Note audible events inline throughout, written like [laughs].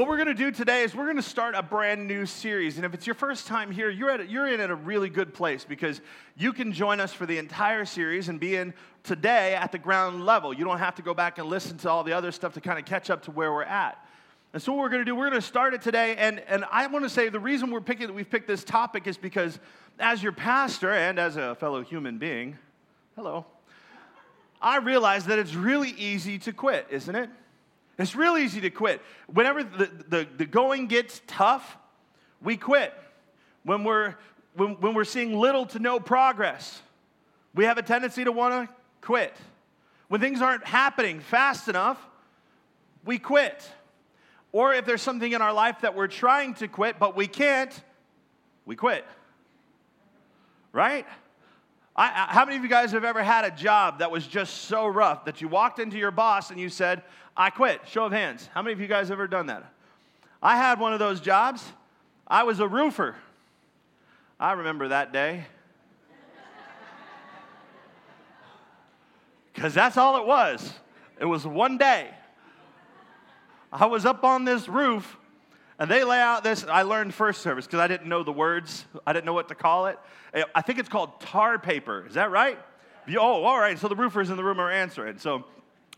What we're going to do today is we're going to start a brand new series. And if it's your first time here, you're, at you're in at a really good place because you can join us for the entire series and be in today at the ground level. You don't have to go back and listen to all the other stuff to kind of catch up to where we're at. And so what we're going to do, we're going to start it today. And, and I want to say the reason we're picking, we've picked this topic is because as your pastor and as a fellow human being, hello, I realize that it's really easy to quit, isn't it? It's real easy to quit. Whenever the, the, the going gets tough, we quit. When we're, when, when we're seeing little to no progress, we have a tendency to want to quit. When things aren't happening fast enough, we quit. Or if there's something in our life that we're trying to quit, but we can't, we quit. Right? I, I, how many of you guys have ever had a job that was just so rough that you walked into your boss and you said, I quit? Show of hands. How many of you guys have ever done that? I had one of those jobs. I was a roofer. I remember that day. [laughs] Because that's all it was. It was one day. I was up on this roof and they lay out this. I learned first service because I didn't know the words, I didn't know what to call it. Eh, I think it's called tar paper. Is that right? Oh, all right. So the roofers in the room are answering. So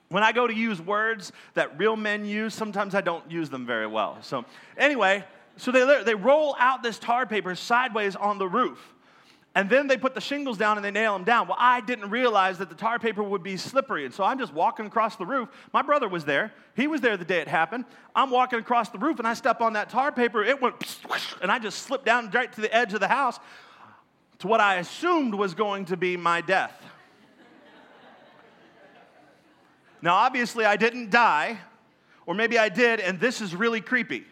when I go to use words that real men use, sometimes I don't use them very well. So, anyway, so they, they roll out this tar paper sideways on the roof. And then they put the shingles down and they nail them down. Well, I didn't realize that the tar paper would be slippery. And so I'm just walking across the roof. My brother was there. He was there the day it happened. I'm walking across the roof and I step on that tar paper. It went, and I just slipped down right to the edge of the house to what I assumed was going to be my death. now, obviously, I didn't die, or maybe I did, and this is really creepy.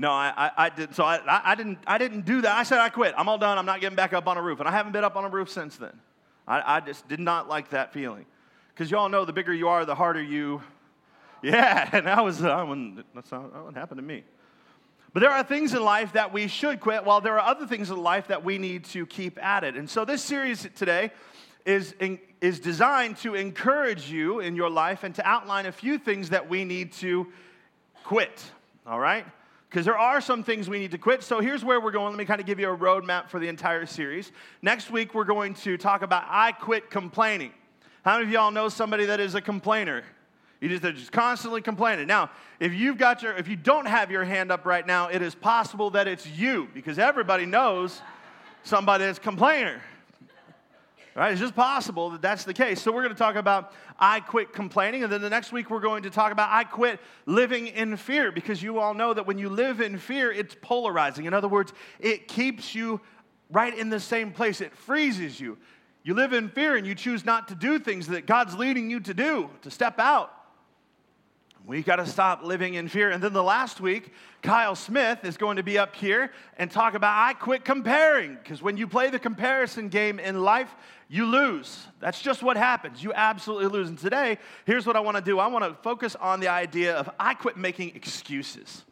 No, I, I, I did. So I, I, didn't, I didn't do that. I said, I quit. I'm all done. I'm not getting back up on a roof. And I haven't been up on a roof since then. I, I just did not like that feeling. Because y'all know the bigger you are, the harder you. [laughs] Yeah, and that was, uh, when, that's not, that would happen to me. But there are things in life that we should quit, while there are other things in life that we need to keep at it. And so this series today is, in, is designed to encourage you in your life and to outline a few things that we need to quit. All right? Because there are some things we need to quit. So here's where we're going. Let me kind of give you a roadmap for the entire series. Next week, we're going to talk about I quit complaining. How many of y'all know somebody that is a complainer? You just, they're just constantly complaining. Now, if you've got your, if you don't have your hand up right now, it is possible that it's you because everybody knows somebody that's a complainer. Right? It's just possible that that's the case. So we're going to talk about I quit complaining. And then the next week we're going to talk about I quit living in fear because you all know that when you live in fear, it's polarizing. In other words, it keeps you right in the same place, it freezes you. You live in fear and you choose not to do things that God's leading you to do, to step out. We got to stop living in fear. And then the last week, Kyle Smith is going to be up here and talk about I quit comparing. Because when you play the comparison game in life, you lose. That's just what happens. You absolutely lose. And today, here's what I want to do I want to focus on the idea of I quit making excuses.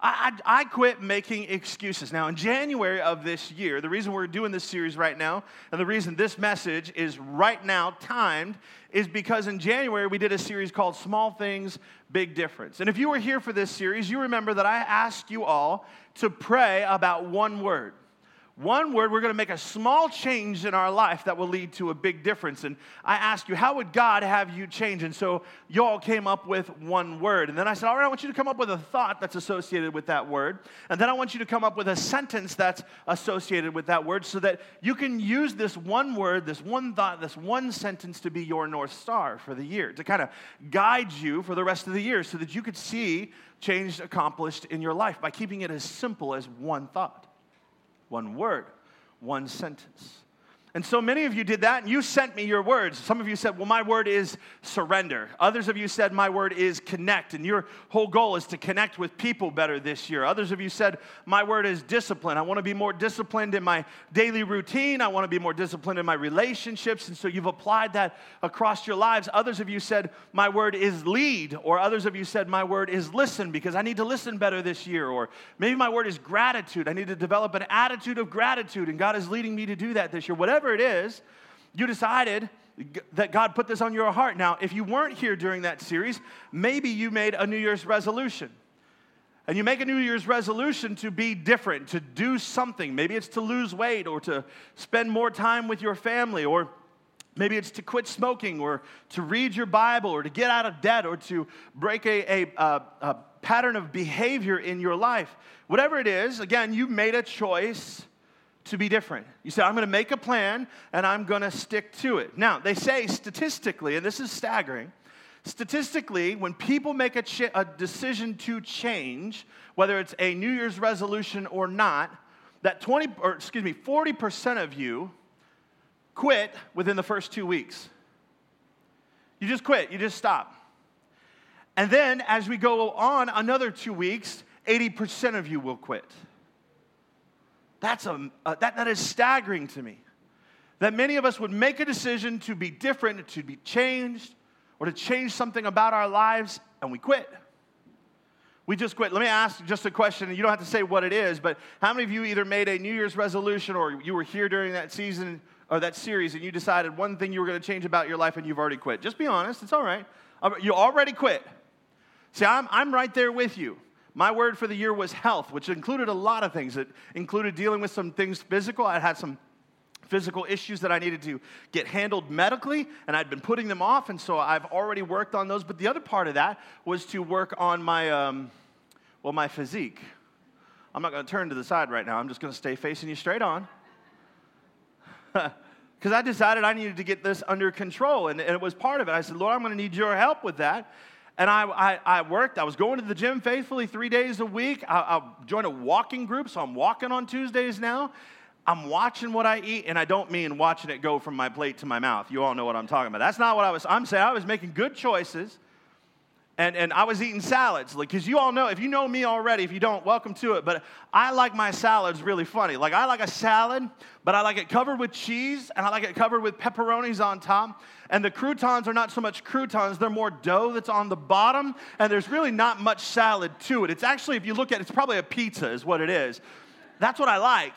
I, I, I, quit making excuses. Now, in January of this year, the reason we're doing this series right now, and the reason this message is right now timed, is because in January we did a series called Small Things, Big Difference. And if you were here for this series, you remember that I asked you all to pray about one word one word, we're going to make a small change in our life that will lead to a big difference. And I asked you, how would God have you change? And so you all came up with one word. And then I said, all right, I want you to come up with a thought that's associated with that word. And then I want you to come up with a sentence that's associated with that word so that you can use this one word, this one thought, this one sentence to be your North Star for the year, to kind of guide you for the rest of the year so that you could see change accomplished in your life by keeping it as simple as one thought one word, one sentence. And so many of you did that, and you sent me your words. Some of you said, Well, my word is surrender. Others of you said, My word is connect. And your whole goal is to connect with people better this year. Others of you said, My word is discipline. I want to be more disciplined in my daily routine. I want to be more disciplined in my relationships. And so you've applied that across your lives. Others of you said, My word is lead. Or others of you said, My word is listen because I need to listen better this year. Or maybe my word is gratitude. I need to develop an attitude of gratitude, and God is leading me to do that this year. Whatever whatever it is, you decided that God put this on your heart. Now, if you weren't here during that series, maybe you made a New Year's resolution. And you make a New Year's resolution to be different, to do something. Maybe it's to lose weight or to spend more time with your family, or maybe it's to quit smoking or to read your Bible or to get out of debt or to break a, a, a, a pattern of behavior in your life. Whatever it is, again, you made a choice to be different. You say, I'm going to make a plan and I'm going to stick to it. Now, they say statistically, and this is staggering, statistically, when people make a, ch- a decision to change, whether it's a New Year's resolution or not, that 20, or excuse me, 40% of you quit within the first two weeks. You just quit, you just stop. And then as we go on another two weeks, 80% of you will quit. That's a, uh, that, that is staggering to me. That many of us would make a decision to be different, to be changed, or to change something about our lives, and we quit. We just quit. Let me ask just a question, and you don't have to say what it is, but how many of you either made a New Year's resolution or you were here during that season or that series and you decided one thing you were going to change about your life and you've already quit? Just be honest, it's all right. Uh, you already quit. See, I'm, I'm right there with you. My word for the year was health, which included a lot of things. It included dealing with some things physical. I had some physical issues that I needed to get handled medically, and I'd been putting them off, and so I've already worked on those. But the other part of that was to work on my, um, well, my physique. I'm not going to turn to the side right now. I'm just going to stay facing you straight on. [laughs] Because I decided I needed to get this under control, and, and it was part of it. I said, Lord, I'm going to need your help with that. And I, I, I, worked, I was going to the gym faithfully three days a week. I, I joined a walking group, so I'm walking on Tuesdays now. I'm watching what I eat, and I don't mean watching it go from my plate to my mouth. You all know what I'm talking about. That's not what I was, I'm saying I was making good choices and, and I was eating salads. Because like, you all know, if you know me already, if you don't, welcome to it. But I like my salads really funny. Like, I like a salad, but I like it covered with cheese, and I like it covered with pepperonis on top. And the croutons are not so much croutons, they're more dough that's on the bottom, and there's really not much salad to it. It's actually, if you look at it, it's probably a pizza, is what it is. That's what I like.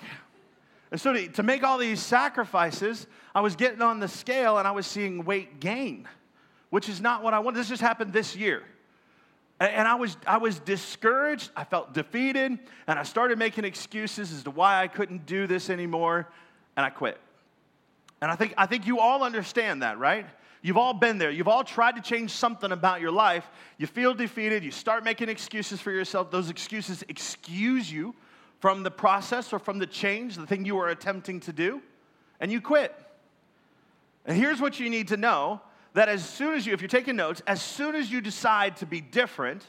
And so to, to make all these sacrifices, I was getting on the scale and I was seeing weight gain which is not what I wanted. This just happened this year. And I was, I was discouraged. I felt defeated. And I started making excuses as to why I couldn't do this anymore. And I quit. And I think, I think you all understand that, right? You've all been there. You've all tried to change something about your life. You feel defeated. You start making excuses for yourself. Those excuses excuse you from the process or from the change, the thing you were attempting to do, and you quit. And here's what you need to know that as soon as you, if you're taking notes, as soon as you decide to be different,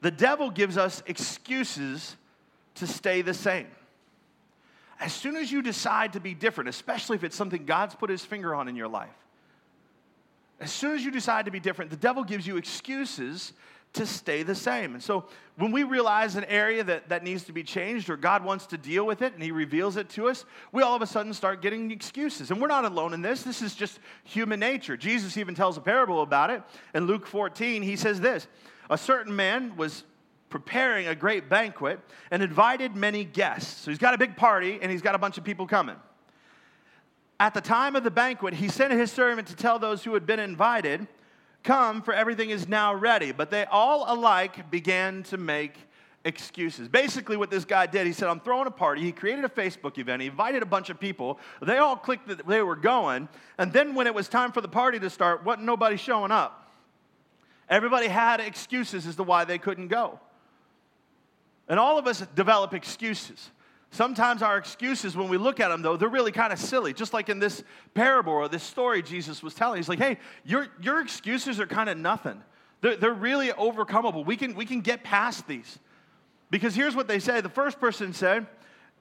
the devil gives us excuses to stay the same. As soon as you decide to be different, especially if it's something God's put his finger on in your life, as soon as you decide to be different, the devil gives you excuses to stay the same. And so when we realize an area that, that needs to be changed or God wants to deal with it and He reveals it to us, we all of a sudden start getting excuses. And we're not alone in this. This is just human nature. Jesus even tells a parable about it. In Luke 14, he says this A certain man was preparing a great banquet and invited many guests. So he's got a big party and he's got a bunch of people coming. At the time of the banquet, he sent his servant to tell those who had been invited Come, for everything is now ready. But they all alike began to make excuses. Basically, what this guy did, he said, I'm throwing a party. He created a Facebook event. He invited a bunch of people. They all clicked that they were going. And then when it was time for the party to start, wasn't nobody showing up. Everybody had excuses as to why they couldn't go. And all of us develop excuses. Sometimes our excuses, when we look at them, though, they're really kind of silly. Just like in this parable or this story Jesus was telling. He's like, hey, your, your excuses are kind of nothing. They're, they're really overcomable. We can, we can get past these. Because here's what they say the first person said,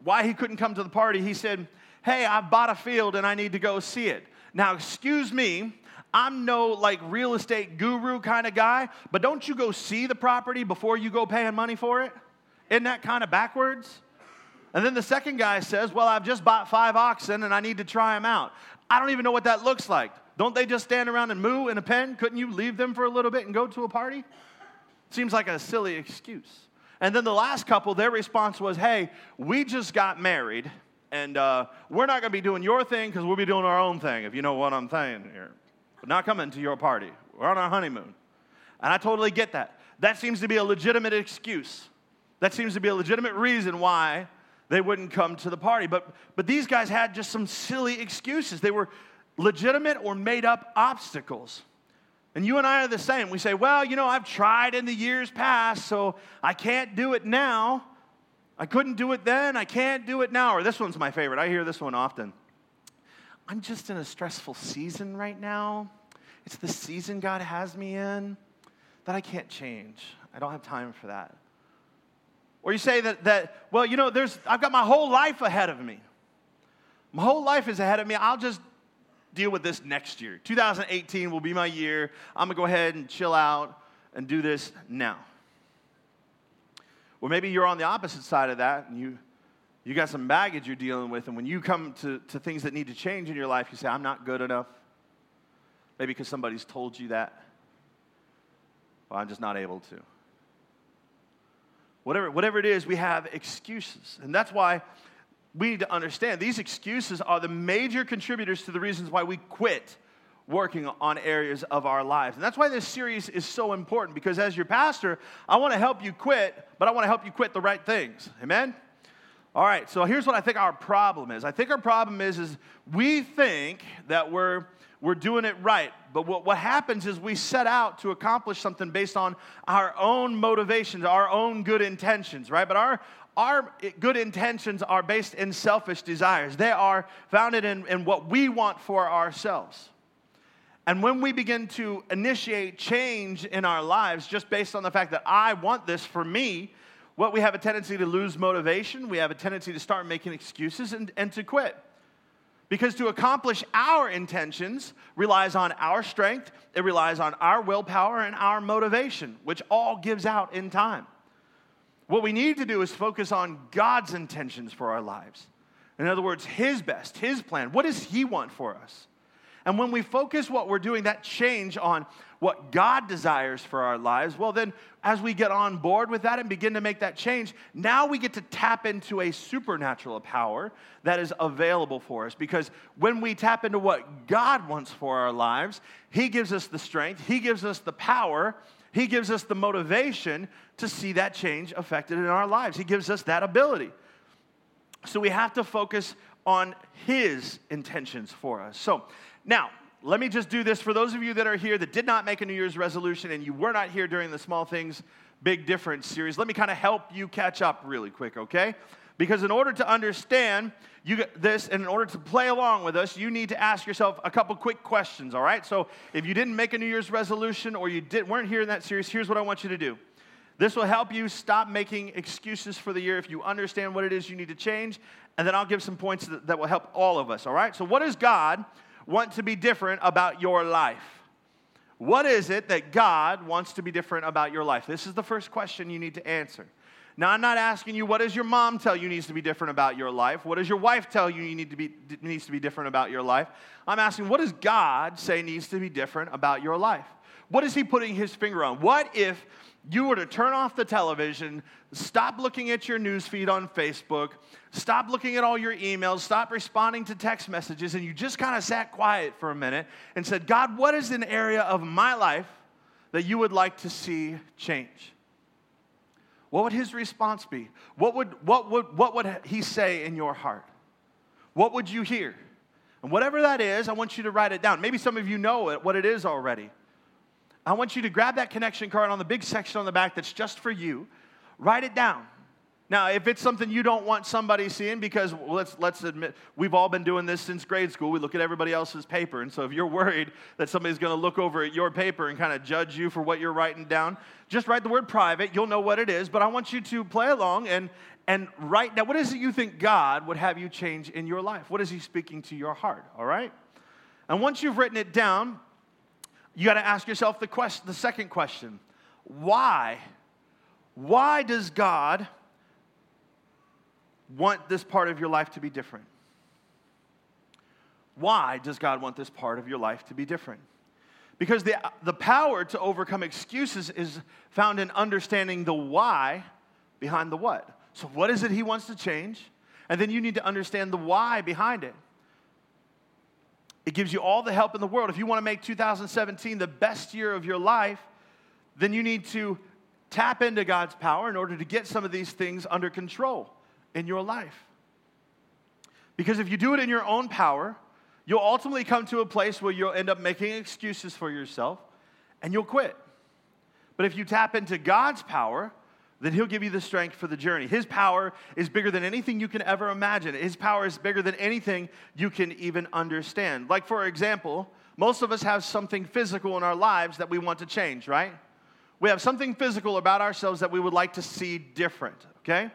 why he couldn't come to the party, he said, hey, I bought a field and I need to go see it. Now, excuse me, I'm no like real estate guru kind of guy, but don't you go see the property before you go paying money for it? Isn't that kind of backwards? And then the second guy says, Well, I've just bought five oxen and I need to try them out. I don't even know what that looks like. Don't they just stand around and moo in a pen? Couldn't you leave them for a little bit and go to a party? Seems like a silly excuse. And then the last couple, their response was, Hey, we just got married and uh, we're not going to be doing your thing because we'll be doing our own thing, if you know what I'm saying here. But not coming to your party. We're on our honeymoon. And I totally get that. That seems to be a legitimate excuse. That seems to be a legitimate reason why they wouldn't come to the party. But, but these guys had just some silly excuses. They were legitimate or made up obstacles. And you and I are the same. We say, well, you know, I've tried in the years past, so I can't do it now. I couldn't do it then, I can't do it now. Or this one's my favorite. I hear this one often. I'm just in a stressful season right now. It's the season God has me in that I can't change. I don't have time for that. Or you say that, that well, you know, there's, I've got my whole life ahead of me. My whole life is ahead of me. I'll just deal with this next year. 2018 will be my year. I'm going to go ahead and chill out and do this now. Or maybe you're on the opposite side of that and you, you got some baggage you're dealing with. And when you come to, to things that need to change in your life, you say, I'm not good enough. Maybe because somebody's told you that. Well, I'm just not able to. Whatever, whatever it is, we have excuses. And that's why we need to understand these excuses are the major contributors to the reasons why we quit working on areas of our lives. And that's why this series is so important because as your pastor, I want to help you quit, but I want to help you quit the right things. Amen? All right, so here's what I think our problem is. I think our problem is, is we think that we're, we're doing it right. But what, what happens is we set out to accomplish something based on our own motivations, our own good intentions, right? But our, our good intentions are based in selfish desires. They are founded in, in what we want for ourselves. And when we begin to initiate change in our lives just based on the fact that I want this for me, what we have a tendency to lose motivation, we have a tendency to start making excuses and, and to quit. Because to accomplish our intentions relies on our strength, it relies on our willpower and our motivation, which all gives out in time. What we need to do is focus on God's intentions for our lives. In other words, His best, His plan. What does He want for us? And when we focus what we're doing, that change on what God desires for our lives, well, then as we get on board with that and begin to make that change, now we get to tap into a supernatural power that is available for us. Because when we tap into what God wants for our lives, He gives us the strength, He gives us the power, He gives us the motivation to see that change affected in our lives. He gives us that ability. So we have to focus on His intentions for us. So, now, let me just do this for those of you that are here that did not make a New Year's resolution and you were not here during the Small Things Big Difference series. Let me kind of help you catch up really quick, okay? Because in order to understand you this and in order to play along with us, you need to ask yourself a couple quick questions, all right? So if you didn't make a New Year's resolution or you did, weren't here in that series, here's what I want you to do. This will help you stop making excuses for the year if you understand what it is you need to change. And then I'll give some points that, that will help all of us, all right? So, what is God want to be different about your life? What is it that God wants to be different about your life? This is the first question you need to answer. Now, I'm not asking you what does your mom tell you needs to be different about your life? What does your wife tell you, you need to be, needs to be different about your life? I'm asking what does God say needs to be different about your life? What is He putting His finger on? What if you were to turn off the television, stop looking at your news feed on Facebook, stop looking at all your emails, stop responding to text messages, and you just kind of sat quiet for a minute and said, God, what is an area of my life that you would like to see change? What would his response be? What would, what would, what would he say in your heart? What would you hear? And whatever that is, I want you to write it down. Maybe some of you know it, what it is already. I want you to grab that connection card on the big section on the back that's just for you. Write it down. Now, if it's something you don't want somebody seeing, because let's, let's admit, we've all been doing this since grade school. We look at everybody else's paper. And so if you're worried that somebody's going to look over at your paper and kind of judge you for what you're writing down, just write the word private. You'll know what it is. But I want you to play along and, And right now, what is it you think God would have you change in your life? What is He speaking to your heart? All right? And once you've written it down, you got to ask yourself the, question, the second question why? Why does God want this part of your life to be different? Why does God want this part of your life to be different? Because the, the power to overcome excuses is found in understanding the why behind the what. So, what is it He wants to change? And then you need to understand the why behind it. It gives you all the help in the world. If you want to make 2017 the best year of your life, then you need to tap into God's power in order to get some of these things under control in your life. Because if you do it in your own power, you'll ultimately come to a place where you'll end up making excuses for yourself and you'll quit. But if you tap into God's power, then He'll give you the strength for the journey. His power is bigger than anything you can ever imagine. His power is bigger than anything you can even understand. Like, for example, most of us have something physical in our lives that we want to change, right? We have something physical about ourselves that we would like to see different, okay?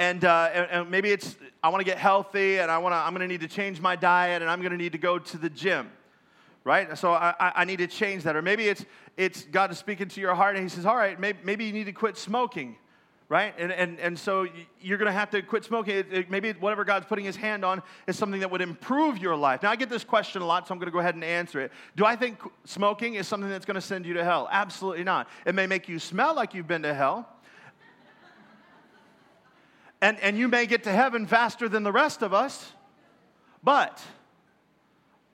And, uh, and, and, maybe it's I want to get healthy and I want to, I'm to need to change my diet and I'm to need to go to the gym right? So I, I need to change that. Or maybe it's, it's God is speaking to your heart and He says, all right, maybe, maybe you need to quit smoking, right? And, and, and so you're going to have to quit smoking. It, it, maybe whatever God's putting His hand on is something that would improve your life. Now, I get this question a lot, so I'm going to go ahead and answer it. Do I think smoking is something that's going to send you to hell? Absolutely not. It may make you smell like you've been to hell. And, and you may get to heaven faster than the rest of us, but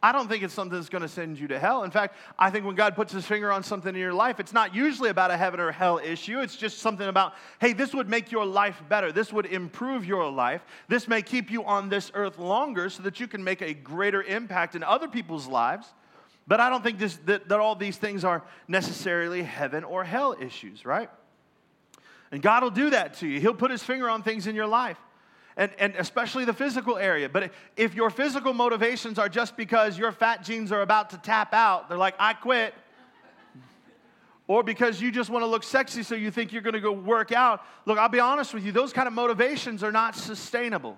I don't think it's something that's going to send you to hell. In fact, I think when God puts his finger on something in your life, it's not usually about a heaven or hell issue. It's just something about, hey, this would make your life better. This would improve your life. This may keep you on this earth longer so that you can make a greater impact in other people's lives. But I don't think this, that, that all these things are necessarily heaven or hell issues, right? And God will do that to you. He'll put his finger on things in your life and, and especially the physical area. But if your physical motivations are just because your fat genes are about to tap out, they're like, I quit. Or because you just want to look sexy so you think you're going to go work out. Look, I'll be honest with you, those kind of motivations are not sustainable.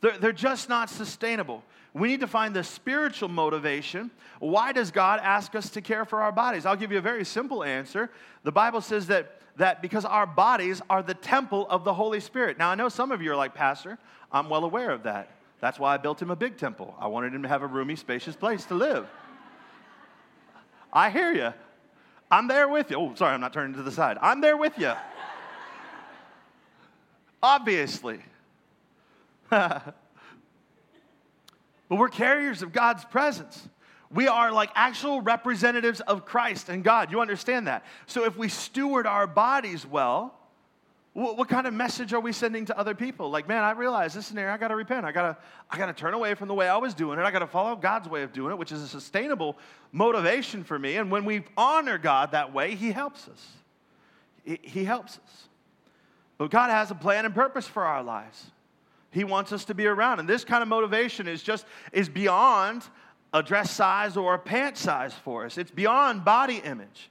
They're, they're just not sustainable. We need to find the spiritual motivation. Why does God ask us to care for our bodies? I'll give you a very simple answer. The Bible says that that because our bodies are the temple of the Holy Spirit. Now, I know some of you are like, Pastor, I'm well aware of that. That's why I built him a big temple. I wanted him to have a roomy, spacious place to live. I hear you. I'm there with you. Oh, sorry, I'm not turning to the side. I'm there with you. Obviously. [laughs] but we're carriers of God's presence. We are like actual representatives of Christ and God. You understand that? So if we steward our bodies well, what, kind of message are we sending to other people? Like, man, I realize this scenario, I got to repent. I got to I got to turn away from the way I was doing it. I got to follow God's way of doing it, which is a sustainable motivation for me. And when we honor God that way, He helps us. He, he helps us. But God has a plan and purpose for our lives. He wants us to be around. And this kind of motivation is just is beyond a dress size or a pant size for us. It's beyond body image.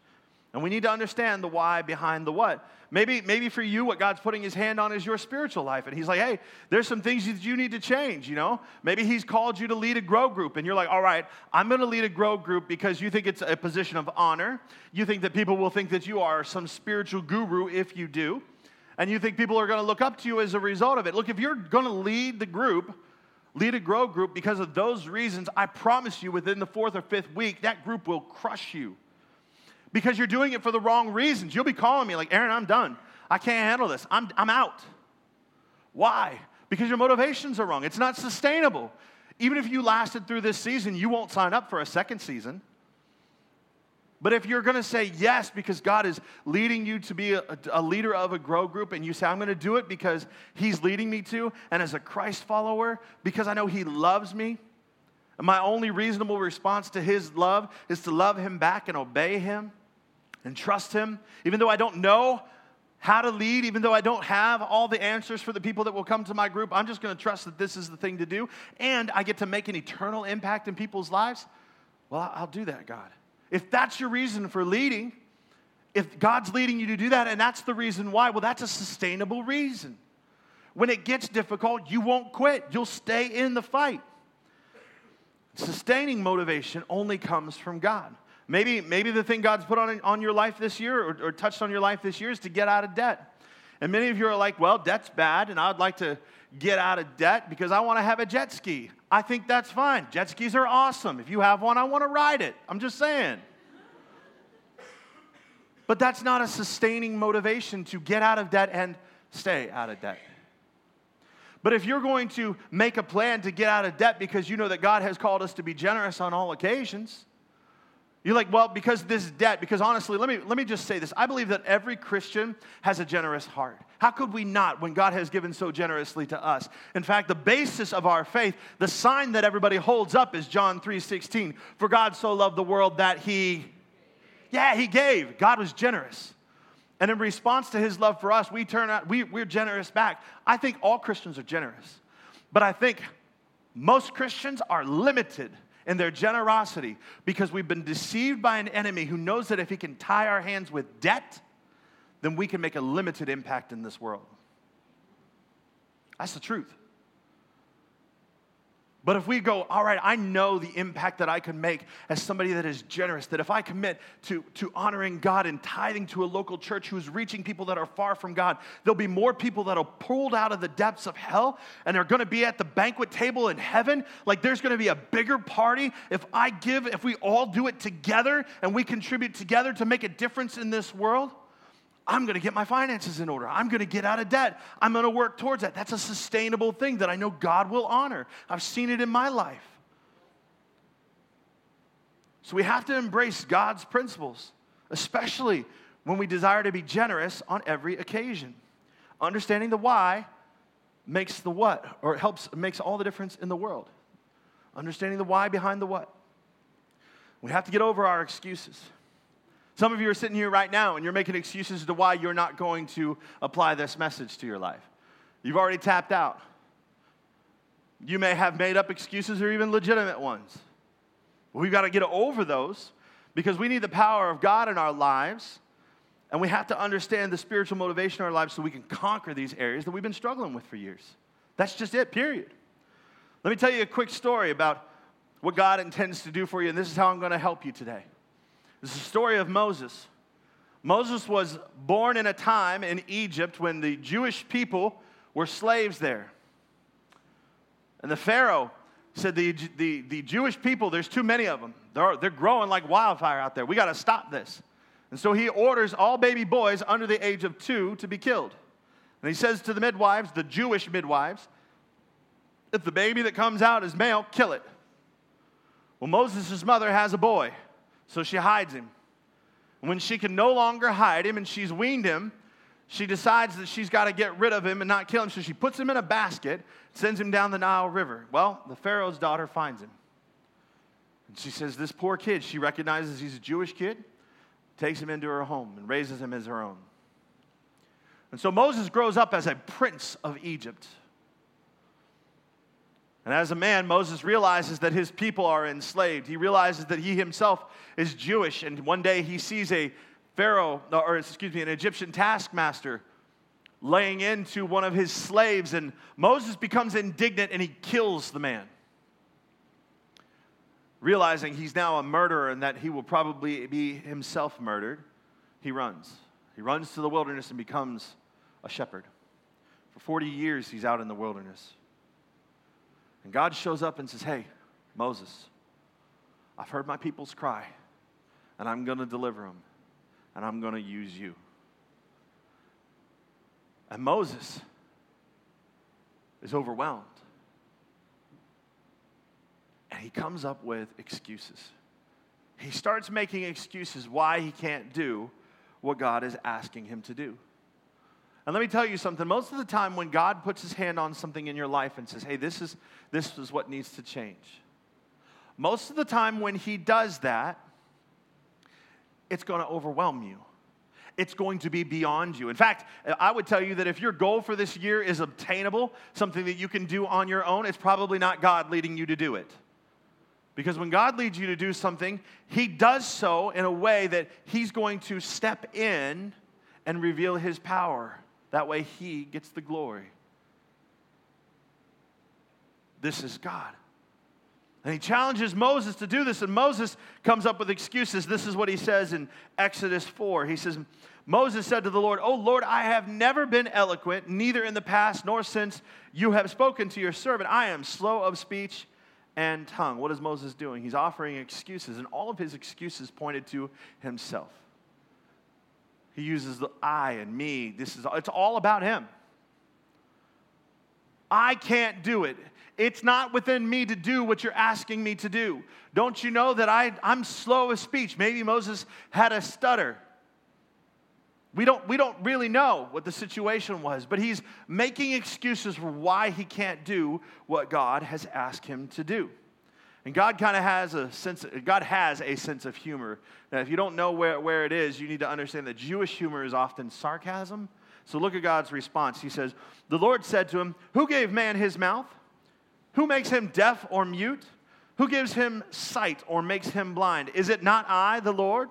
And we need to understand the why behind the what. Maybe, maybe for you, what God's putting his hand on is your spiritual life. And he's like, hey, there's some things that you need to change, you know? Maybe he's called you to lead a grow group. And you're like, all right, I'm going to lead a grow group because you think it's a position of honor. You think that people will think that you are some spiritual guru if you do. And you think people are going to look up to you as a result of it. Look, if you're going to lead the group, lead a grow group because of those reasons, I promise you within the fourth or fifth week, that group will crush you. Because you're doing it for the wrong reasons. You'll be calling me like, Aaron, I'm done. I can't handle this. I'm, I'm out. Why? Because your motivations are wrong. It's not sustainable. Even if you lasted through this season, you won't sign up for a second season. But if you're going to say yes because God is leading you to be a, a, leader of a grow group, and you say, I'm going to do it because He's leading me to, and as a Christ follower, because I know He loves me, and my only reasonable response to His love is to love Him back and obey Him and trust Him, even though I don't know how to lead, even though I don't have all the answers for the people that will come to my group, I'm just going to trust that this is the thing to do, and I get to make an eternal impact in people's lives. Well, I'll do that, God. If that's your reason for leading, if God's leading you to do that and that's the reason why, well, that's a sustainable reason. When it gets difficult, you won't quit, you'll stay in the fight. Sustaining motivation only comes from God. Maybe, maybe the thing God's put on, on your life this year or, or touched on your life this year is to get out of debt. And many of you are like, well, debt's bad, and I'd like to get out of debt because I want to have a jet ski. I think that's fine. Jet skis are awesome. If you have one, I want to ride it. I'm just saying. But that's not a sustaining motivation to get out of debt and stay out of debt. But if you're going to make a plan to get out of debt because you know that God has called us to be generous on all occasions, you're like, well, because this debt, because honestly, let me, let me just say this. I believe that every Christian has a generous heart. How could we not when God has given so generously to us? In fact, the basis of our faith, the sign that everybody holds up is John 3:16. For God so loved the world that he yeah, he gave. God was generous. And in response to his love for us, we turn out, we, we're generous back. I think all Christians are generous. But I think most Christians are limited in their generosity because we've been deceived by an enemy who knows that if he can tie our hands with debt, then we can make a limited impact in this world. That's the truth. But if we go, all right, I know the impact that I can make as somebody that is generous, that if I commit to, to honoring God and tithing to a local church who's reaching people that are far from God, there'll be more people that are pulled out of the depths of hell and are to be at the banquet table in heaven. Like there's to be a bigger party if I give, if we all do it together and we contribute together to make a difference in this world. I'm going to get my finances in order. I'm going to get out of debt. I'm going to work towards that. That's a sustainable thing that I know God will honor. I've seen it in my life. So we have to embrace God's principles, especially when we desire to be generous on every occasion. Understanding the why makes the what, or helps, makes all the difference in the world. Understanding the why behind the what. We have to get over our excuses. Some of you are sitting here right now and you're making excuses as to why you're not going to apply this message to your life. You've already tapped out. You may have made up excuses or even legitimate ones. We've got to get over those because we need the power of God in our lives. And we have to understand the spiritual motivation in our lives so we can conquer these areas that we've been struggling with for years. That's just it, period. Let me tell you a quick story about what God intends to do for you, and this is how I'm going to help you today. This is the story of Moses. Moses was born in a time in Egypt when the Jewish people were slaves there. And the Pharaoh said, The, the, the Jewish people, there's too many of them. They're, they're growing like wildfire out there. We got to stop this. And so he orders all baby boys under the age of two to be killed. And he says to the midwives, the Jewish midwives, if the baby that comes out is male, kill it. Well, Moses' mother has a boy. So she hides him. When she can no longer hide him and she's weaned him, she decides that she's got to get rid of him and not kill him. So she puts him in a basket, sends him down the Nile River. Well, the Pharaoh's daughter finds him. And she says, This poor kid, she recognizes he's a Jewish kid, takes him into her home and raises him as her own. And so Moses grows up as a prince of Egypt. And as a man, Moses realizes that his people are enslaved. He realizes that he himself is Jewish. And one day he sees a Pharaoh, uh, or excuse me, an Egyptian taskmaster laying into one of his slaves. And Moses becomes indignant and he kills the man. Realizing he's now a murderer and that he will probably be himself murdered, he runs. He runs to the wilderness and becomes a shepherd. For 40 years, he's out in the wilderness. And God shows up and says, Hey, Moses, I've heard my people's cry, and I'm going to deliver them, and I'm going to use you. And Moses is overwhelmed. And he comes up with excuses. He starts making excuses why he can't do what God is asking him to do. And let me tell you something. Most of the time, when God puts his hand on something in your life and says, hey, this is, this is what needs to change, most of the time when he does that, it's going to overwhelm you. It's going to be beyond you. In fact, I would tell you that if your goal for this year is obtainable, something that you can do on your own, it's probably not God leading you to do it. Because when God leads you to do something, He does so in a way that He's going to step in and reveal His power that way he gets the glory. this is God. And he challenges Moses to do this, and Moses comes up with excuses. This is what he says in Exodus 4. He says, Moses said to the Lord, Oh Lord, I have never been eloquent, neither in the past nor since you have spoken to your servant. I am slow of speech and tongue. What is Moses doing? He's offering excuses, and all of his excuses pointed to himself. He uses the I and me. This is it's all about him. I can't do it. It's not within me to do what you're asking me to do. Don't you know that I, I'm slow of speech? Maybe Moses had a stutter. We don't, we don't really know what the situation was, but he's making excuses for why he can't do what God has asked him to do. And God kind of has a sense, God has a sense of humor. Now, if you don't know where, where it is, you need to understand that Jewish humor is often sarcasm. So look at God's response. He says, The Lord said to him, Who gave man his mouth? Who makes him deaf or mute? Who gives him sight or makes him blind? Is it not I, the Lord?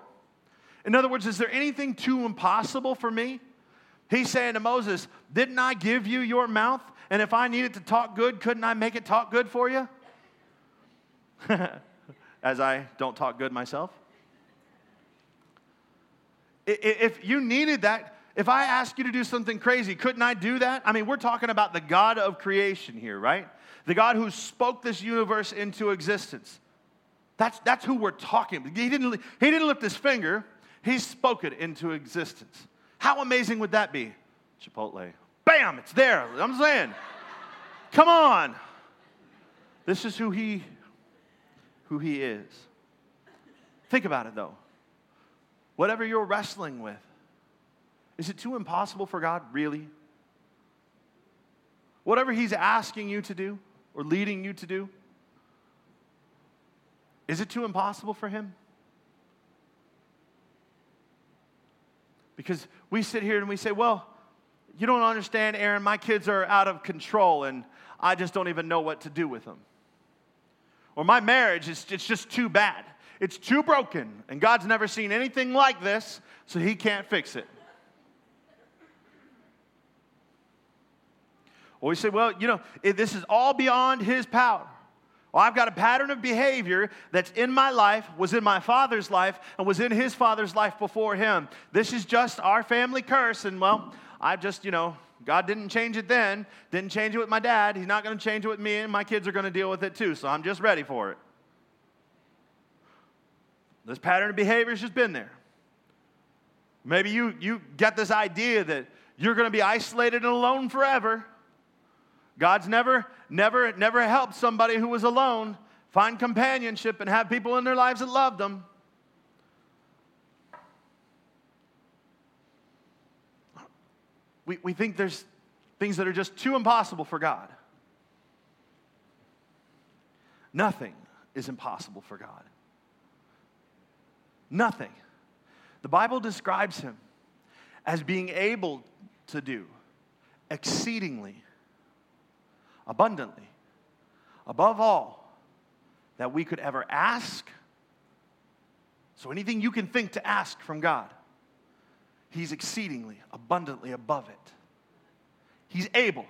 In other words, is there anything too impossible for me? He's saying to Moses, Didn't I give you your mouth? And if I needed to talk good, couldn't I make it talk good for you? [laughs] As I don't talk good myself. If you needed that, if I asked you to do something crazy, couldn't I do that? I mean, we're talking about the God of creation here, right? the God who spoke this universe into existence. That's, that's who we're talking about. He didn't, he didn't lift his finger, he spoke it into existence. How amazing would that be? Chipotle. Bam, it's there. I'm saying, come on. This is who he, who he is. Think about it though. Whatever you're wrestling with, is it too impossible for God, really? Whatever He's asking you to do, or leading you to do? Is it too impossible for Him? Because we sit here and we say, well, you don't understand, Aaron, my kids are out of control and I just don't even know what to do with them. Or my marriage is it's just too bad. It's too broken and God's never seen anything like this, so he can't fix it. Or we say, well, you know, this is all beyond his power. Well, I've got a pattern of behavior that's in my life, was in my father's life, and was in his father's life before him. This is just our family curse, and well, I just, you know, God didn't change it then, didn't change it with my dad. He's not going to change it with me, and my kids are going to deal with it too, so I'm just ready for it. This pattern of behavior has just been there. Maybe you, you get this idea that you're going to be isolated and alone forever. God's never, never, never helped somebody who was alone find companionship and have people in their lives that loved them. We, we think there's things that are just too impossible for God. Nothing is impossible for God. Nothing. The Bible describes him as being able to do exceedingly abundantly, above all that we could ever ask. So anything you can think to ask from God, He's exceedingly, abundantly above it. He's able.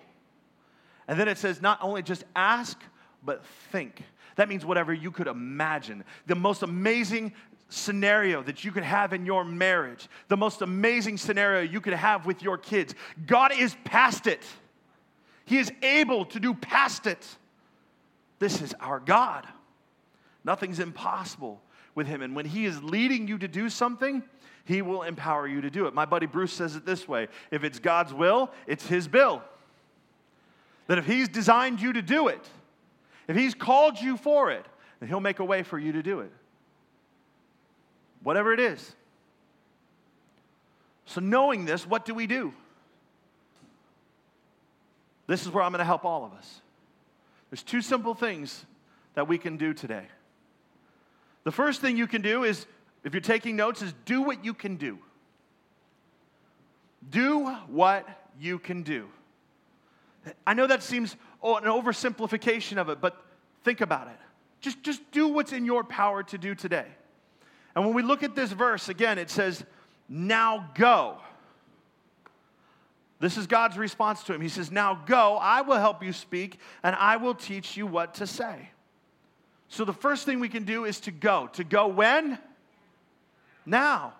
And then it says, not only just ask, but think. That means whatever you could imagine. The most amazing scenario that you could have in your marriage, the most amazing scenario you could have with your kids. God is past it. He is able to do past it. This is our God. Nothing's impossible with Him. And when He is leading you to do something, He will empower you to do it. My buddy Bruce says it this way if it's God's will, it's His bill. That if He's designed you to do it, if He's called you for it, then He'll make a way for you to do it. Whatever it is. So, knowing this, what do we do? This is where I'm going to help all of us. There's two simple things that we can do today. The first thing you can do is, if you're taking notes, is do what you can do. Do what you can do. I know that seems oh, an oversimplification of it, but think about it. Just, just do what's in your power to do today. And when we look at this verse, again, it says, Now go. This is God's response to him. He says, Now go, I will help you speak, and I will teach you what to say. So the first thing we can do is to go. To go when? Now.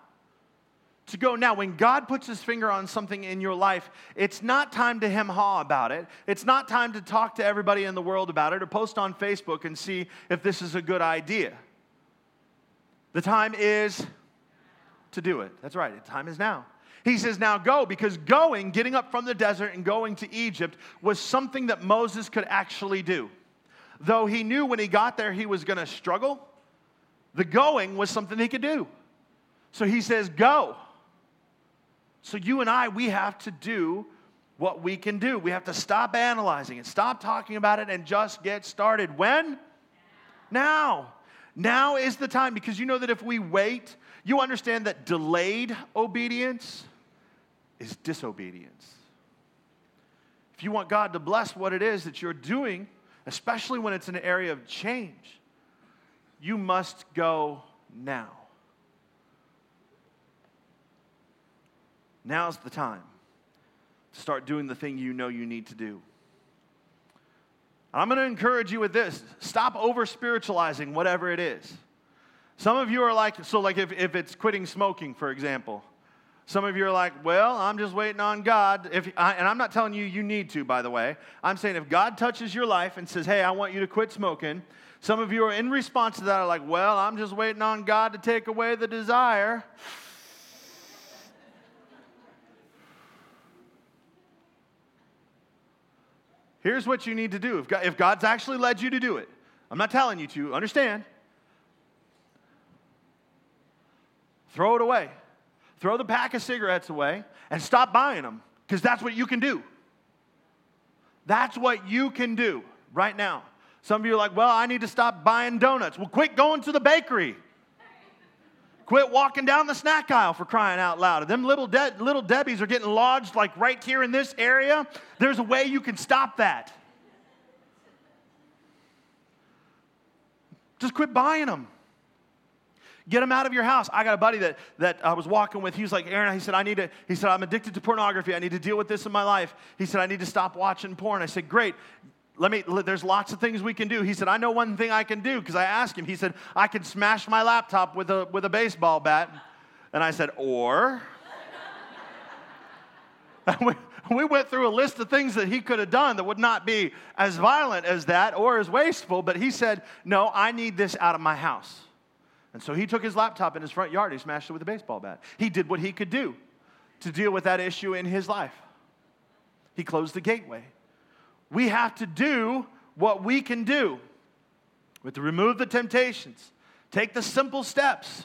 To go now. When God puts his finger on something in your life, it's not time to hem haw about it. It's not time to talk to everybody in the world about it or post on Facebook and see if this is a good idea. The time is to do it. That's right. The time is now. He says, Now go, because going, getting up from the desert and going to Egypt, was something that Moses could actually do. Though he knew when he got there he was going to struggle, the going was something he could do. So he says, Go. So you and I, we have to do what we can do. We have to stop analyzing it, stop talking about it, and just get started. When? Now. Now is the time because you know that if we wait, you understand that delayed obedience is disobedience. If you want God to bless what it is that you're doing, especially when it's an area of change, you must go now. Now's the time to start doing the thing you know you need to do. And I'm going to encourage you with this stop over spiritualizing whatever it is. Some of you are like, so like if, if it's quitting smoking, for example, some of you are like, well, I'm just waiting on God. If I, and I'm not telling you you need to, by the way. I'm saying if God touches your life and says, hey, I want you to quit smoking, some of you are in response to that are like, well, I'm just waiting on God to take away the desire. Here's what you need to do. If, God, if God's actually led you to do it, I'm not telling you to, understand. throw it away. Throw the pack of cigarettes away and stop buying them because that's what you can do. That's what you can do right now. Some of you are like, well, I need to stop buying donuts. Well, quit going to the bakery. Quit walking down the snack aisle for crying out loud. Them little, De- little Debbie's are getting lodged like right here in this area. There's a way you can stop that. Just quit buying them. Get them out of your house. I got a buddy that, that I was walking with. He was like, Aaron, he said, I need to, he said, I'm addicted to pornography. I need to deal with this in my life. He said, I need to stop watching porn. I said, great. Let me, there's lots of things we can do. He said, I know one thing I can do because I asked him. He said, I can smash my laptop with a, with a baseball bat. And I said, or? [laughs] we, we went through a list of things that he could have done that would not be as violent as that or as wasteful, but he said, No, I need this out of my house. And so he took his laptop in his front yard, he smashed it with a baseball bat. He did what he could do to deal with that issue in his life. He closed the gateway. We have to do what we can do. with to remove the temptations, take the simple steps.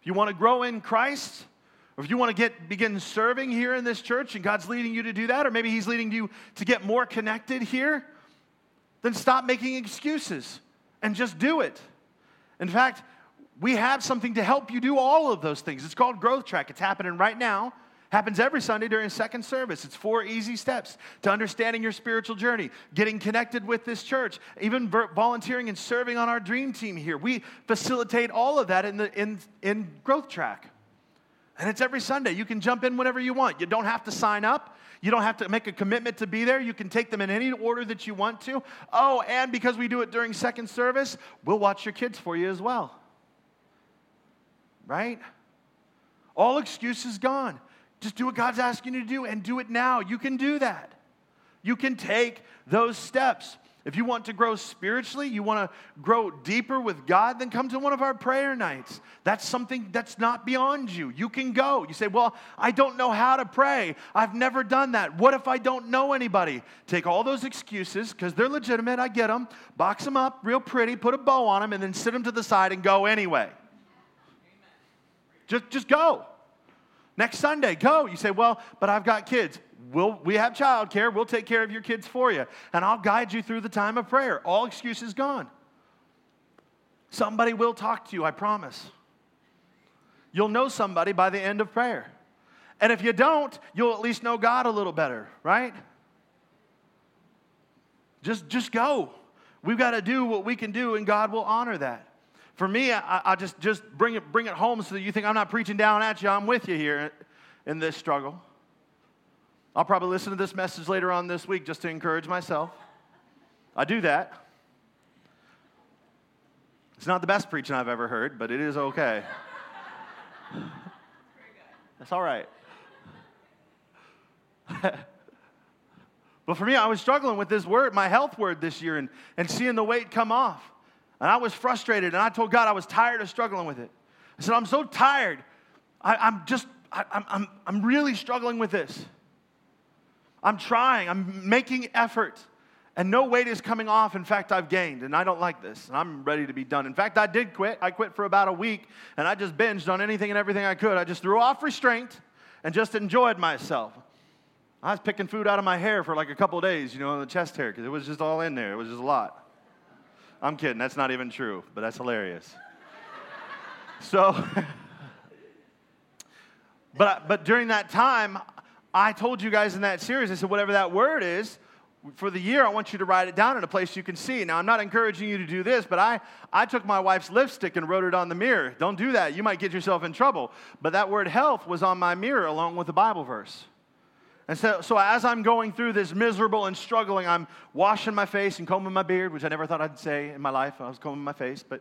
If you want to grow in Christ, or if you want to get begin serving here in this church and God's leading you to do that, or maybe He's leading you to get more connected here, then stop making excuses and just do it. In fact, we have something to help you do all of those things. It's called Growth Track. It's happening right now. Happens every Sunday during second service. It's four easy steps to understanding your spiritual journey, getting connected with this church, even volunteering and serving on our dream team here. We facilitate all of that in, the, in, in Growth Track. And it's every Sunday. You can jump in whenever you want. You don't have to sign up. You don't have to make a commitment to be there. You can take them in any order that you want to. Oh, and because we do it during second service, we'll watch your kids for you as well right? All excuses gone. Just do what God's asking you to do and do it now. You can do that. You can take those steps. If you want to grow spiritually, you want to grow deeper with God, then come to one of our prayer nights. That's something that's not beyond you. You can go. You say, Well, I don't know how to pray. I've never done that. What if I don't know anybody? Take all those excuses, because they're legitimate. I get them. Box them up real pretty, put a bow on them, and then sit them to the side and go anyway. Just, just go. Next Sunday, go. You say, Well, but I've got kids. We'll, we have childcare. We'll take care of your kids for you. And I'll guide you through the time of prayer. All excuses gone. Somebody will talk to you, I promise. You'll know somebody by the end of prayer. And if you don't, you'll at least know God a little better, right? Just, just go. We've got to do what we can do, and God will honor that. For me, I, I just, just bring, it, bring it home so that you think I'm not preaching down at you. I'm with you here in this struggle. I'll probably listen to this message later on this week just to encourage myself. I do that. It's not the best preaching I've ever heard, but it is okay. [laughs] That's all right. [laughs] but for me, I was struggling with this word, my health word this year, and, and seeing the weight come off. And I was frustrated, and I told God I was tired of struggling with it. I said, I'm so tired. I, am just, I, I'm, I'm, I'm really struggling with this. I'm trying, I'm making effort, and no weight is coming off. In fact, I've gained, and I don't like this, and I'm ready to be done. In fact, I did quit. I quit for about a week, and I just binged on anything and everything I could. I just threw off restraint and just enjoyed myself. I was picking food out of my hair for like a couple days, you know, the chest hair, because it was just all in there. It was just a lot. I'm kidding. That's not even true, but that's hilarious. [laughs] so, [laughs] but, but during that time, I told you guys in that series, I said, whatever that word is, for the year, I want you to write it down in a place you can see. Now, I'm not encouraging you to do this, but I, I took my wife's lipstick and wrote it on the mirror. Don't do that. You might get yourself in trouble. But that word health was on my mirror along with the Bible verse. And so, so as I'm going through this miserable and struggling, I'm washing my face and combing my beard, which I never thought I'd say in my life. I was combing my face. But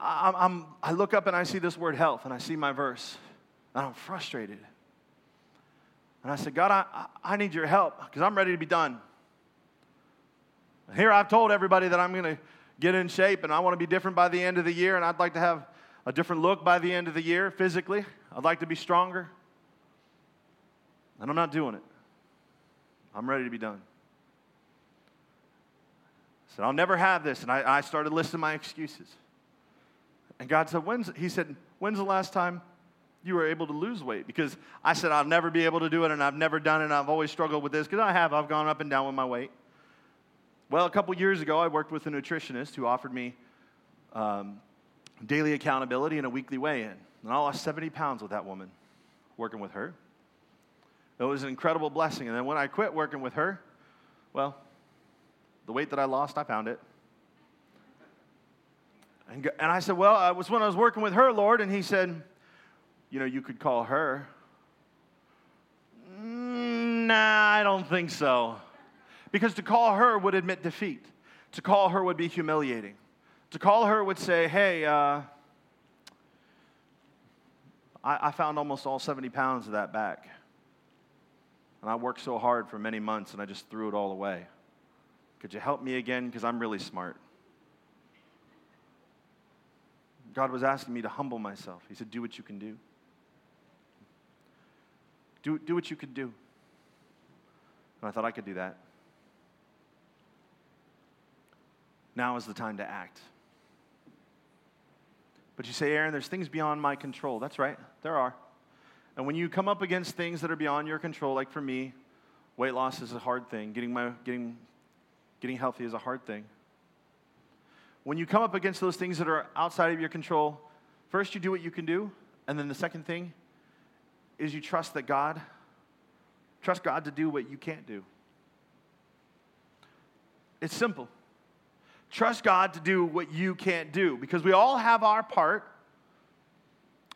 I'm, I'm, I look up and I see this word health, and I see my verse, and I'm frustrated. And I said, God, I, I need your help because I'm ready to be done. Here I've told everybody that I'm going to get in shape and I want to be different by the end of the year, and I'd like to have a different look by the end of the year physically. I'd like to be stronger. And I'm not doing it. I'm ready to be done. I said, I'll never have this. And I, I started listing my excuses. And God said, When's, He said, When's the last time you were able to lose weight? Because I said, I'll never be able to do it, and I've never done it, and I've always struggled with this. Because I have, I've gone up and down with my weight. Well, a couple years ago, I worked with a nutritionist who offered me um, daily accountability and a weekly weigh in. And I lost 70 pounds with that woman working with her. It was an incredible blessing. And then when I quit working with her, well, the weight that I lost, I found it. And, and I said, Well, it was when I was working with her, Lord. And he said, You know, you could call her. Mm, nah, I don't think so. Because to call her would admit defeat, to call her would be humiliating. To call her would say, Hey, uh, I, I found almost all 70 pounds of that back. And I worked so hard for many months and I just threw it all away. Could you help me again? Because I'm really smart. God was asking me to humble myself. He said, Do what you can do. Do, do what you can do. And I thought I could do that. Now is the time to act. But you say, Aaron, there's things beyond my control. That's right, there are. And when you come up against things that are beyond your control, like for me, weight loss is a hard thing, getting, my, getting, getting healthy is a hard thing. When you come up against those things that are outside of your control, first you do what you can do, and then the second thing is you trust that God, trust God to do what you can't do. It's simple. Trust God to do what you can't do because we all have our part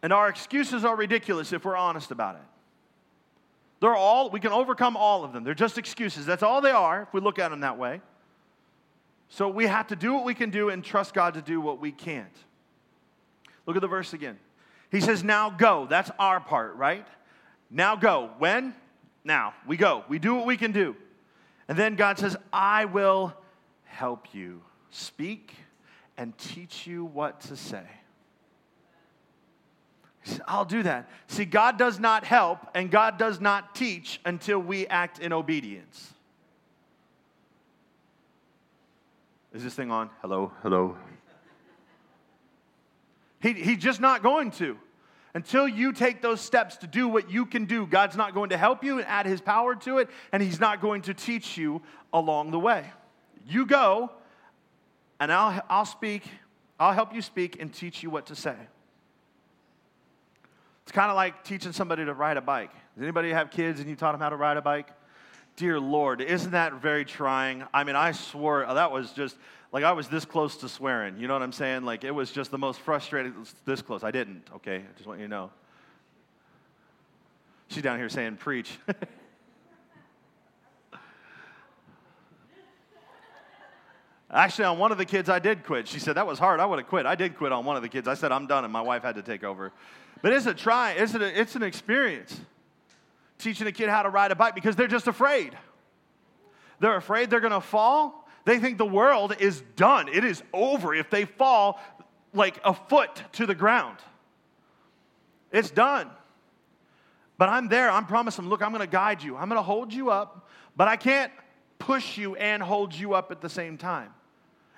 and our excuses are ridiculous if we're honest about it. They're all, we can overcome all of them. They're just excuses. That's all they are if we look at them that way. So we have to do what we can do and trust God to do what we can't. Look at the verse again. He says, Now go. That's our part, right? Now go. When? Now. We go. We do what we can do. And then God says, I will help you speak and teach you what to say. I'll do that. See, God does not help and God does not teach until we act in obedience. Is this thing on? Hello, hello. He, he's just not going to. Until you take those steps to do what you can do, God's not going to help you and add His power to it, and He's not going to teach you along the way. You go, and I'll, I'll speak, I'll help you speak and teach you what to say. It's kind of like teaching somebody to ride a bike. Does anybody have kids and you taught them how to ride a bike? Dear Lord, isn't that very trying? I mean, I swore oh, that was just like I was this close to swearing. You know what I'm saying? Like it was just the most frustrating. This close. I didn't. Okay, I just want you to know. She's down here saying preach. [laughs] Actually, on one of the kids, I did quit. She said, That was hard. I would have quit. I did quit on one of the kids. I said, I'm done, and my wife had to take over. But it's a try, it's, a, it's an experience teaching a kid how to ride a bike because they're just afraid. They're afraid they're going to fall. They think the world is done, it is over if they fall like a foot to the ground. It's done. But I'm there. I'm promising, look, I'm going to guide you. I'm going to hold you up, but I can't push you and hold you up at the same time.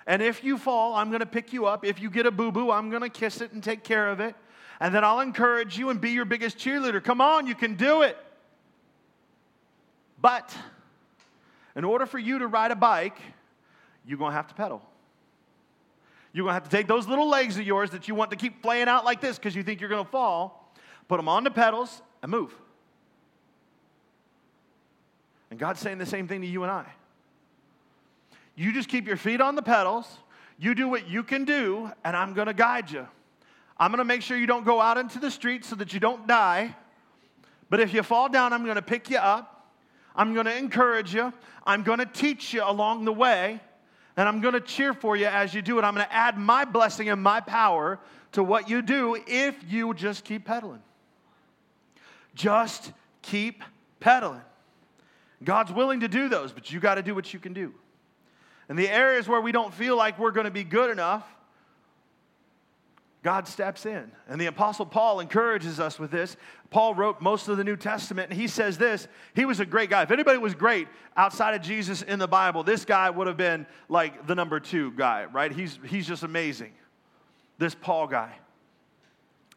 And if you fall, I'm going to pick you up. If you get a boo boo, I'm going to kiss it and take care of it. And then I'll encourage you and be your biggest cheerleader. Come on, you can do it. But in order for you to ride a bike, you're going to have to pedal. You're going to have to take those little legs of yours that you want to keep flaying out like this because you think you're going to fall, put them on the pedals, and move. And God's saying the same thing to you and I. You just keep your feet on the pedals, you do what you can do, and I'm going to guide you. I'm going to make sure you don't go out into the street so that you don't die. But if you fall down, I'm going to pick you up. I'm going to encourage you. I'm going to teach you along the way. And I'm going to cheer for you as you do it. I'm going to add my blessing and my power to what you do if you just keep pedaling. Just keep pedaling. God's willing to do those, but you got to do what you can do. And the areas where we don't feel like we're going to be good enough, God steps in. And the Apostle Paul encourages us with this. Paul wrote most of the New Testament, and he says this He was a great guy. If anybody was great outside of Jesus in the Bible, this guy would have been like the number two guy, right? He's, he's just amazing. This Paul guy.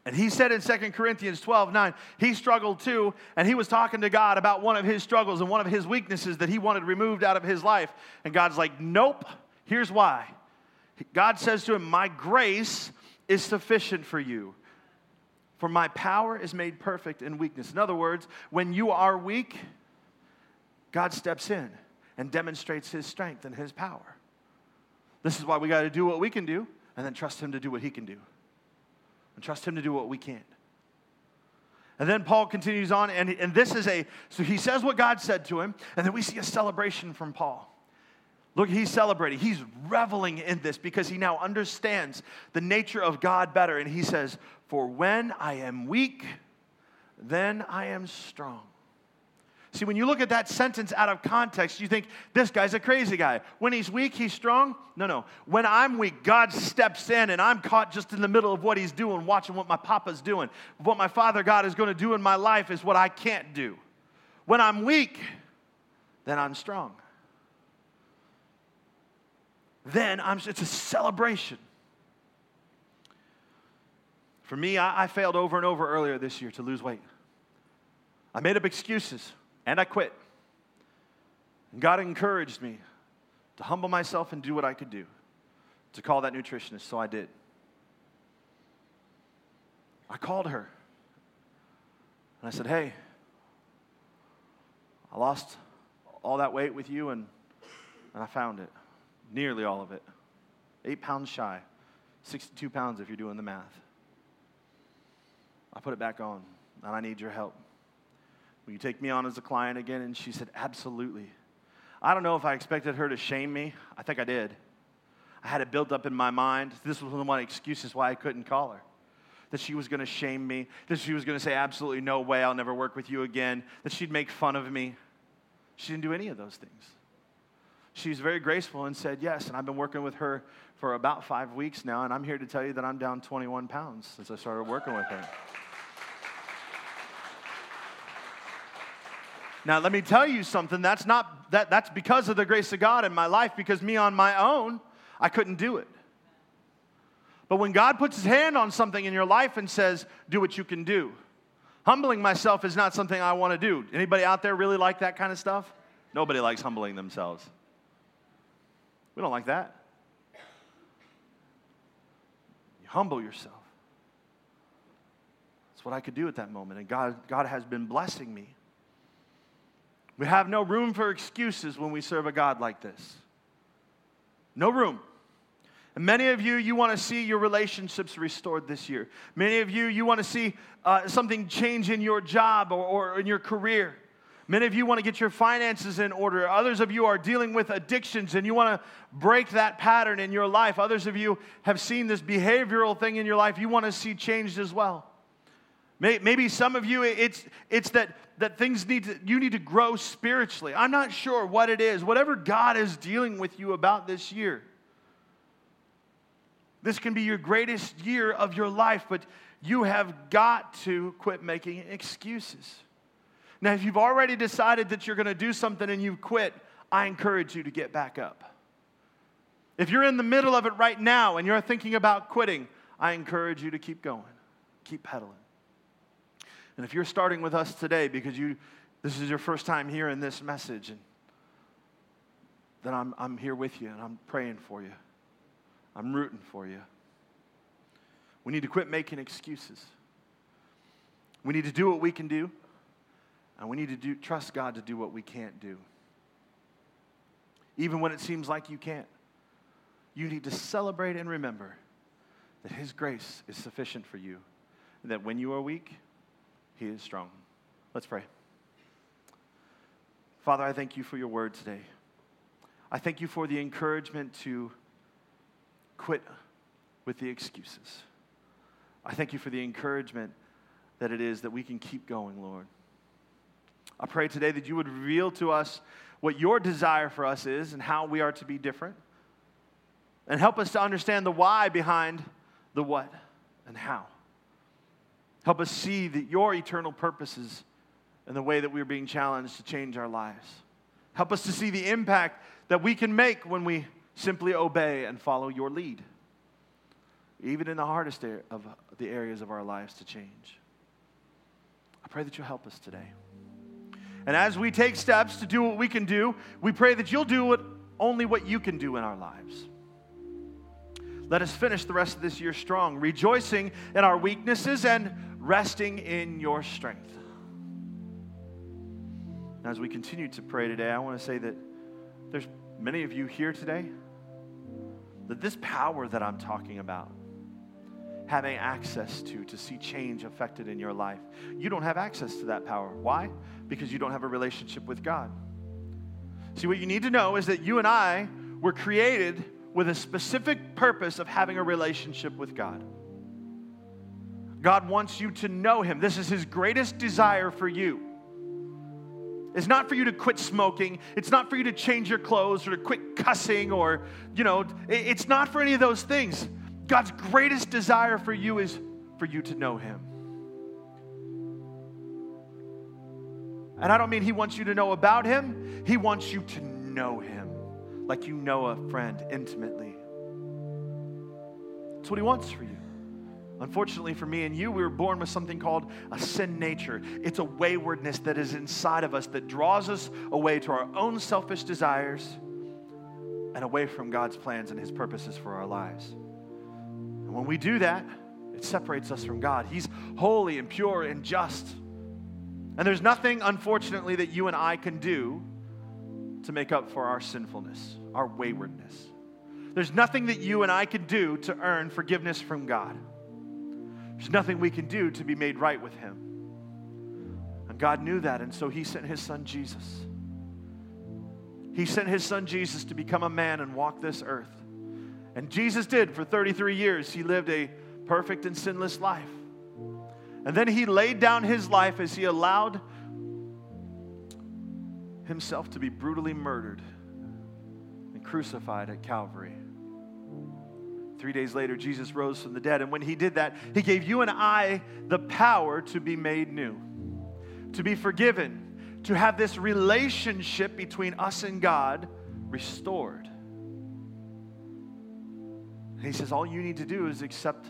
And he said in 2 Corinthians 12 9, he struggled too, and he was talking to God about one of his struggles and one of his weaknesses that he wanted removed out of his life. And God's like, Nope, here's why. God says to him, My grace is sufficient for you, for my power is made perfect in weakness. In other words, when you are weak, God steps in and demonstrates his strength and his power. This is why we got to do what we can do and then trust him to do what he can do and trust Him to do what we can't. And then Paul continues on, and, and this is a, so he says what God said to him, and then we see a celebration from Paul. Look, he's celebrating. He's reveling in this because he now understands the nature of God better. And he says, For when I am weak, then I am strong. See, when you look at that sentence out of context, you think, this guy's a crazy guy. When he's weak, he's strong? No, no. When I'm weak, God steps in and I'm caught just in the middle of what he's doing, watching what my papa's doing. What my father God is going to do in my life is what I can't do. When I'm weak, then I'm strong. Then I'm, it's a celebration. For me, I, I failed over and over earlier this year to lose weight. I made up excuses and I quit. God encouraged me to humble myself and do what I could do to call that nutritionist, so I did. I called her and I said, Hey, I lost all that weight with you and, and I found it. Nearly all of it. Eight pounds shy. 62 pounds if you're doing the math. I put it back on and I need your help. Will you take me on as a client again? And she said, Absolutely. I don't know if I expected her to shame me. I think I did. I had it built up in my mind. This was one of my excuses why I couldn't call her. That she was going to shame me, that she was going to say, Absolutely no way, I'll never work with you again, that she'd make fun of me. She didn't do any of those things. She was very graceful and said yes. And I've been working with her for about five weeks now, and I'm here to tell you that I'm down 21 pounds since I started working with her. Now, let me tell you something. That's not that that's because of the grace of God in my life because me on my own, I couldn't do it. But when God puts his hand on something in your life and says, "Do what you can do." Humbling myself is not something I want to do. Anybody out there really like that kind of stuff? Nobody likes humbling themselves. We don't like that. You humble yourself. That's what I could do at that moment. And God, God has been blessing me we have no room for excuses when we serve a God like this. No room. And many of you, you want to see your relationships restored this year. Many of you, you want to see uh, something change in your job or, or in your career. Many of you want to get your finances in order. Others of you are dealing with addictions and you want to break that pattern in your life. Others of you have seen this behavioral thing in your life you want to see changed as well. Maybe some of you, it's, it's that, that things need to, you need to grow spiritually. I'm not sure what it is. Whatever God is dealing with you about this year, this can be your greatest year of your life, but you have got to quit making excuses. Now, if you've already decided that you're going to do something and you've quit, I encourage you to get back up. If you're in the middle of it right now and you're thinking about quitting, I encourage you to keep going, keep pedaling. And if you're starting with us today because you, this is your first time hearing this message, and then I'm, I'm here with you and I'm praying for you. I'm rooting for you. We need to quit making excuses. We need to do what we can do, and we need to do, trust God to do what we can't do. Even when it seems like you can't, you need to celebrate and remember that His grace is sufficient for you, and that when you are weak, he is strong. Let's pray. Father, I thank you for your word today. I thank you for the encouragement to quit with the excuses. I thank you for the encouragement that it is that we can keep going, Lord. I pray today that you would reveal to us what your desire for us is and how we are to be different. And help us to understand the why behind the what and how. Help us see that your eternal purposes and the way that we're being challenged to change our lives. Help us to see the impact that we can make when we simply obey and follow your lead, even in the hardest of the areas of our lives to change. I pray that you'll help us today. And as we take steps to do what we can do, we pray that you'll do what, only what you can do in our lives. Let us finish the rest of this year strong, rejoicing in our weaknesses and resting in your strength. As we continue to pray today, I want to say that there's many of you here today that this power that I'm talking about, having access to, to see change affected in your life, you don't have access to that power. Why? Because you don't have a relationship with God. See, what you need to know is that you and I were created with a specific purpose of having a relationship with God. God wants you to know Him. This is His greatest desire for you. It's not for you to quit smoking. It's not for you to change your clothes or to quit cussing or, you know, it's not for any of those things. God's greatest desire for you is for you to know Him. And I don't mean He wants you to know about Him, He wants you to know Him like you know a friend intimately. That's what He wants for you. Unfortunately for me and you, we were born with something called a sin nature. It's a waywardness that is inside of us that draws us away to our own selfish desires and away from God's plans and His purposes for our lives. And when we do that, it separates us from God. He's holy and pure and just. And there's nothing, unfortunately, that you and I can do to make up for our sinfulness, our waywardness. There's nothing that you and I can do to earn forgiveness from God. There's nothing we can do to be made right with Him. And God knew that, and so He sent His Son Jesus. He sent His Son Jesus to become a man and walk this earth. And Jesus did for 33 years. He lived a perfect and sinless life. And then He laid down His life as He allowed Himself to be brutally murdered and crucified at Calvary. Three days later, Jesus rose from the dead. And when he did that, he gave you and I the power to be made new, to be forgiven, to have this relationship between us and God restored. And he says, All you need to do is accept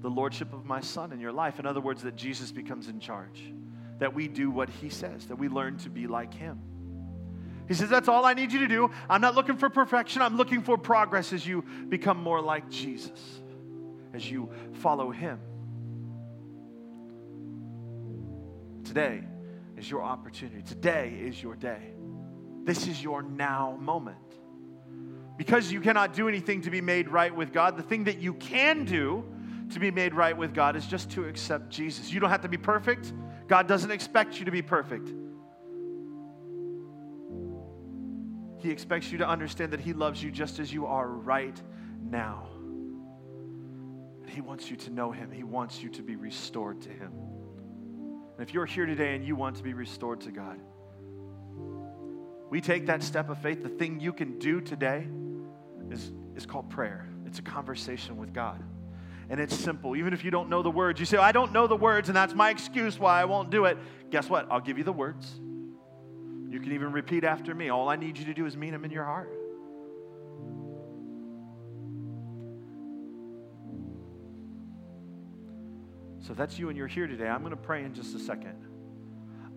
the lordship of my son in your life. In other words, that Jesus becomes in charge, that we do what he says, that we learn to be like him. He says, That's all I need you to do. I'm not looking for perfection, I'm looking for progress as you become more like Jesus, as you follow Him. Today is your opportunity. Today is your day. This is your now moment. Because you cannot do anything to be made right with God, the thing that you can do to be made right with God is just to accept Jesus. You don't have to be perfect. God doesn't expect you to be perfect. He expects you to understand that He loves you just as you are right now. He wants you to know Him, He wants you to be restored to Him. And if you're here today and you want to be restored to God, we take that step of faith. The thing you can do today is, is called prayer, it's a conversation with God. And it's simple. Even if you don't know the words, you say, I don't know the words, and that's my excuse why I won't do it. Guess what? I'll give you the words. You can even repeat after me. All I need you to do is mean them in your heart. So that's you and you're here today, I'm going to pray in just a second.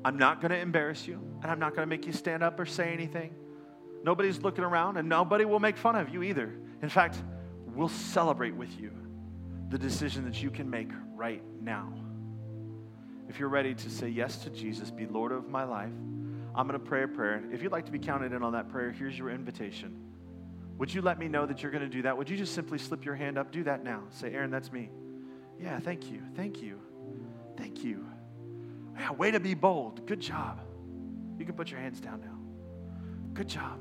I'm not going to embarrass you, and I'm not going to make you stand up or say anything. Nobody's looking around, and nobody will make fun of you either. In fact, we'll celebrate with you the decision that you can make right now. If you're ready to say yes to Jesus, be Lord of my life, I'm going to pray a prayer. If you'd like to be counted in on that prayer, here's your invitation. Would you let me know that you're going to do that? Would you just simply slip your hand up? Do that now. Say, Aaron, that's me. Yeah, thank you. Thank you. Thank you. Yeah, way to be bold. Good job. You can put your hands down now. Good job.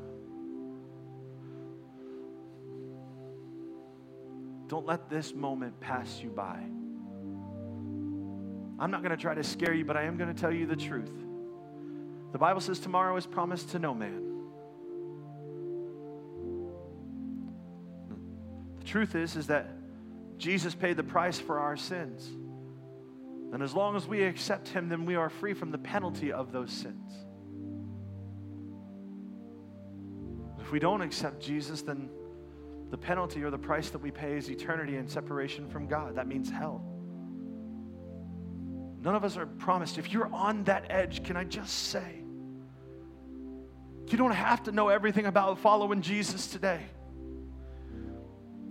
Don't let this moment pass you by. I'm not going to try to scare you, but I am going to tell you the truth. The Bible says tomorrow is promised to no man. The truth is is that Jesus paid the price for our sins. And as long as we accept him, then we are free from the penalty of those sins. If we don't accept Jesus, then the penalty or the price that we pay is eternity and separation from God. That means hell. None of us are promised. If you're on that edge, can I just say, you don't have to know everything about following Jesus today.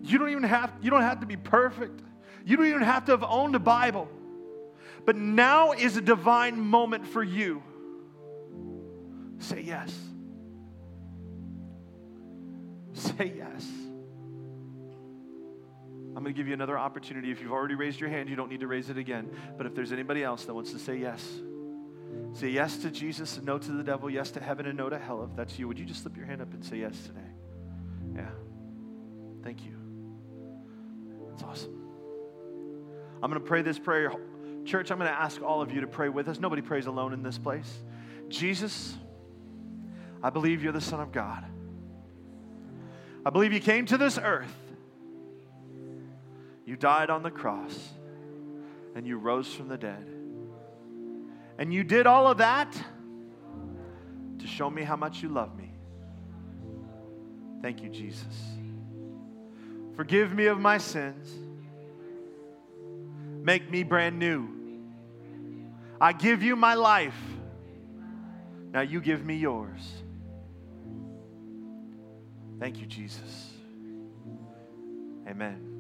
You don't even have, you don't have to be perfect. You don't even have to have owned a Bible. But now is a divine moment for you. Say yes. Say yes. I'm going to give you another opportunity. If you've already raised your hand, you don't need to raise it again. But if there's anybody else that wants to say yes, Say yes to Jesus and no to the devil, yes to heaven and no to hell. If that's you, would you just slip your hand up and say yes today? Yeah. Thank you. That's awesome. I'm going to pray this prayer. Church, I'm going to ask all of you to pray with us. Nobody prays alone in this place. Jesus, I believe you're the Son of God. I believe you came to this earth. You died on the cross and you rose from the dead. And you did all of that to show me how much you love me. Thank you, Jesus. Forgive me of my sins. Make me brand new. I give you my life. Now you give me yours. Thank you, Jesus. Amen.